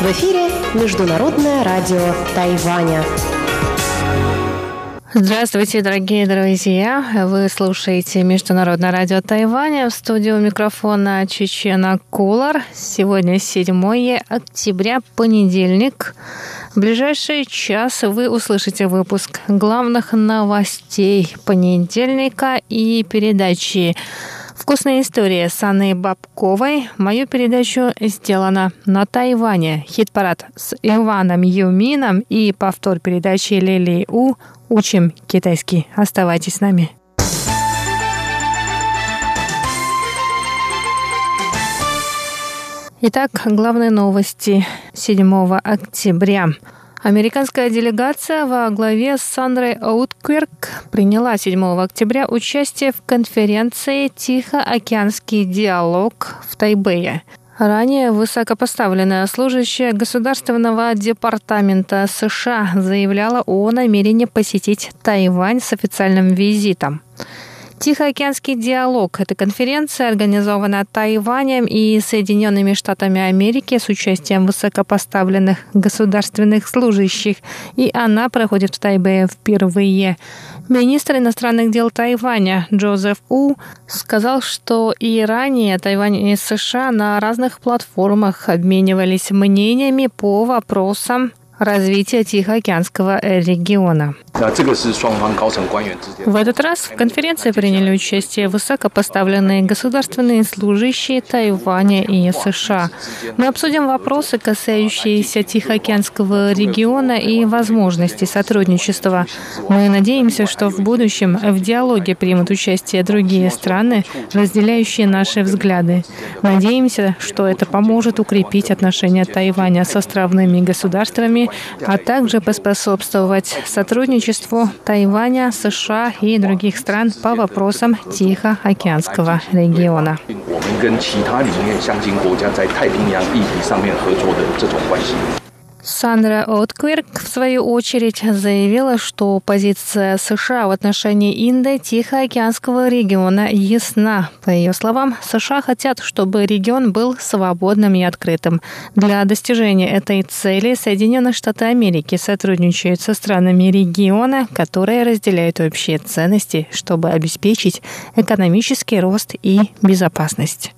В эфире Международное радио Тайваня. Здравствуйте, дорогие друзья! Вы слушаете Международное радио Тайваня. В студию микрофона Чечена Кулар. Сегодня 7 октября, понедельник. В ближайший час вы услышите выпуск главных новостей понедельника и передачи Вкусная история с Анной Бабковой. Мою передачу сделана на Тайване. Хит-парад с Иваном Юмином и повтор передачи Лили У «Учим китайский». Оставайтесь с нами. Итак, главные новости 7 октября. Американская делегация во главе с Сандрой Ауткверк приняла 7 октября участие в конференции «Тихоокеанский диалог» в Тайбэе. Ранее высокопоставленная служащая Государственного департамента США заявляла о намерении посетить Тайвань с официальным визитом. Тихоокеанский диалог – это конференция, организованная Тайванем и Соединенными Штатами Америки с участием высокопоставленных государственных служащих, и она проходит в Тайбэе впервые. Министр иностранных дел Тайваня Джозеф У сказал, что и ранее Тайвань и США на разных платформах обменивались мнениями по вопросам развития Тихоокеанского региона. В этот раз в конференции приняли участие высокопоставленные государственные служащие Тайваня и США. Мы обсудим вопросы, касающиеся Тихоокеанского региона и возможностей сотрудничества. Мы надеемся, что в будущем в диалоге примут участие другие страны, разделяющие наши взгляды. Надеемся, что это поможет укрепить отношения Тайваня с островными государствами а также поспособствовать сотрудничеству Тайваня, США и других стран по вопросам Тихоокеанского региона. Сандра Откверк, в свою очередь, заявила, что позиция США в отношении Индо-Тихоокеанского региона ясна. По ее словам, США хотят, чтобы регион был свободным и открытым. Для достижения этой цели Соединенные Штаты Америки сотрудничают со странами региона, которые разделяют общие ценности, чтобы обеспечить экономический рост и безопасность.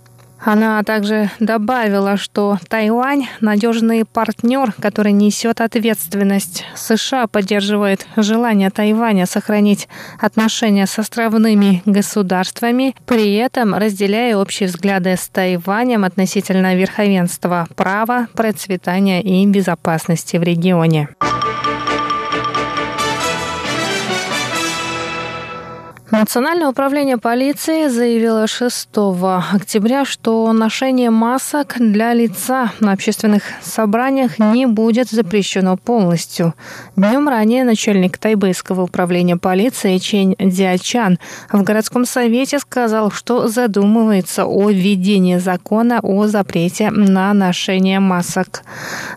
Она также добавила, что Тайвань – надежный партнер, который несет ответственность. США поддерживает желание Тайваня сохранить отношения с островными государствами, при этом разделяя общие взгляды с Тайванем относительно верховенства права, процветания и безопасности в регионе. Национальное управление полиции заявило 6 октября, что ношение масок для лица на общественных собраниях не будет запрещено полностью. Днем ранее начальник тайбэйского управления полиции Чень Диачан в городском совете сказал, что задумывается о введении закона о запрете на ношение масок.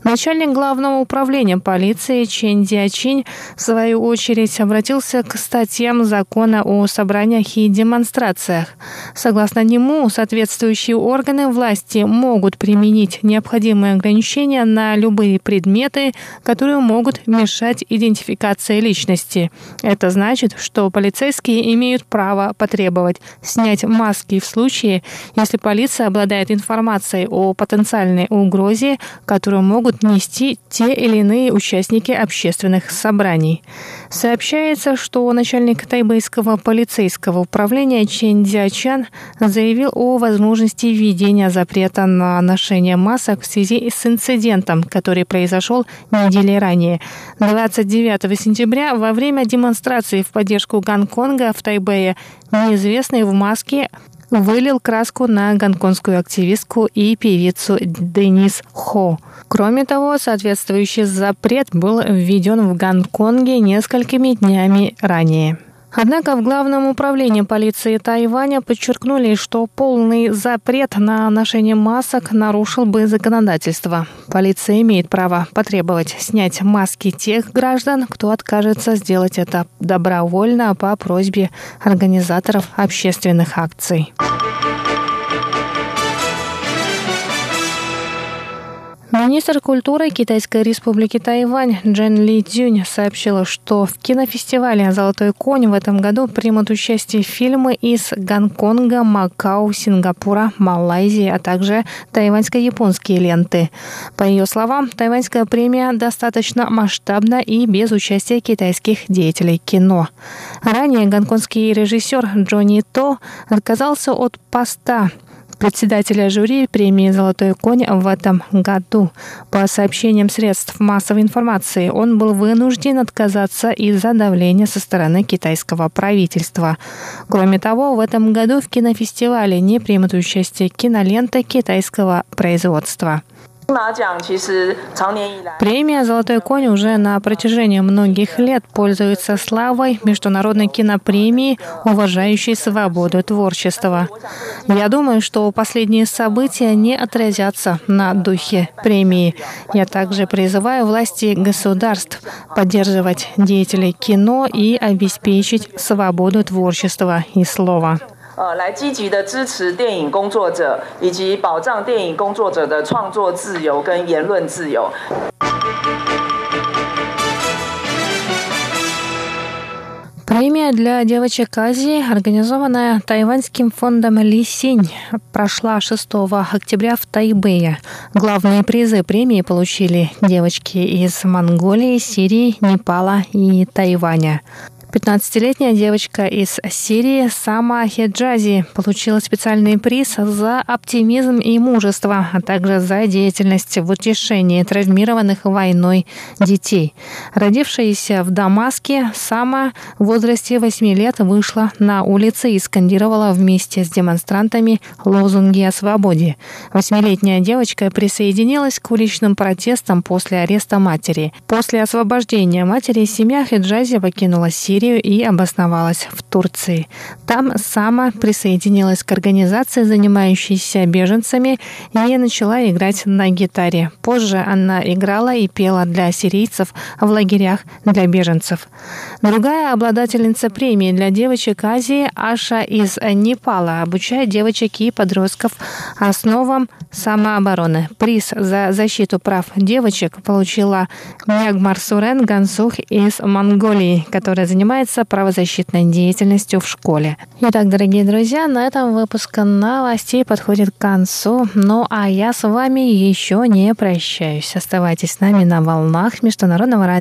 Начальник главного управления полиции Чень Диачин в свою очередь обратился к статьям закона о собраниях и демонстрациях. Согласно нему, соответствующие органы власти могут применить необходимые ограничения на любые предметы, которые могут мешать идентификации личности. Это значит, что полицейские имеют право потребовать снять маски в случае, если полиция обладает информацией о потенциальной угрозе, которую могут нести те или иные участники общественных собраний. Сообщается, что начальник тайбэйского полицейского управления Чен Дзячан заявил о возможности введения запрета на ношение масок в связи с инцидентом, который произошел недели ранее. 29 сентября во время демонстрации в поддержку Гонконга в Тайбэе неизвестный в маске вылил краску на гонконгскую активистку и певицу Денис Хо. Кроме того, соответствующий запрет был введен в Гонконге несколькими днями ранее. Однако в Главном управлении полиции Тайваня подчеркнули, что полный запрет на ношение масок нарушил бы законодательство. Полиция имеет право потребовать снять маски тех граждан, кто откажется сделать это добровольно по просьбе организаторов общественных акций. Министр культуры Китайской республики Тайвань Джен Ли Цзюнь сообщила, что в кинофестивале «Золотой конь» в этом году примут участие фильмы из Гонконга, Макао, Сингапура, Малайзии, а также тайваньско-японские ленты. По ее словам, тайваньская премия достаточно масштабна и без участия китайских деятелей кино. Ранее гонконгский режиссер Джонни То отказался от поста председателя жюри премии «Золотой конь» в этом году. По сообщениям средств массовой информации, он был вынужден отказаться из-за давления со стороны китайского правительства. Кроме того, в этом году в кинофестивале не примут участие киноленты китайского производства. Премия «Золотой конь» уже на протяжении многих лет пользуется славой международной кинопремии, уважающей свободу творчества. Я думаю, что последние события не отразятся на духе премии. Я также призываю власти государств поддерживать деятелей кино и обеспечить свободу творчества и слова. 呃，来积极的支持电影工作者，以及保障电影工作者的创作自由跟言论自由。Премия для девочек Азии, организованная тайваньским фондом Ли Синь, прошла 6 октября в Тайбэе. Главные призы премии получили девочки из Монголии, Сирии, Непала и Тайваня. 15-летняя девочка из Сирии Сама Хеджази получила специальный приз за оптимизм и мужество, а также за деятельность в утешении травмированных войной детей. Родившаяся в Дамаске, Сама в возрасте 8 лет вышла на улицы и скандировала вместе с демонстрантами лозунги о свободе. Восьмилетняя девочка присоединилась к уличным протестам после ареста матери. После освобождения матери семья Хеджази покинула Сирию Сирию и обосновалась в Турции. Там Сама присоединилась к организации, занимающейся беженцами, и начала играть на гитаре. Позже она играла и пела для сирийцев в лагерях для беженцев. Другая обладательница премии для девочек Азии Аша из Непала обучает девочек и подростков основам самообороны. Приз за защиту прав девочек получила Мягмар Сурен Гансух из Монголии, которая занимается занимается правозащитной деятельностью в школе. Итак, дорогие друзья, на этом выпуск новостей подходит к концу. Ну а я с вами еще не прощаюсь. Оставайтесь с нами на волнах Международного радио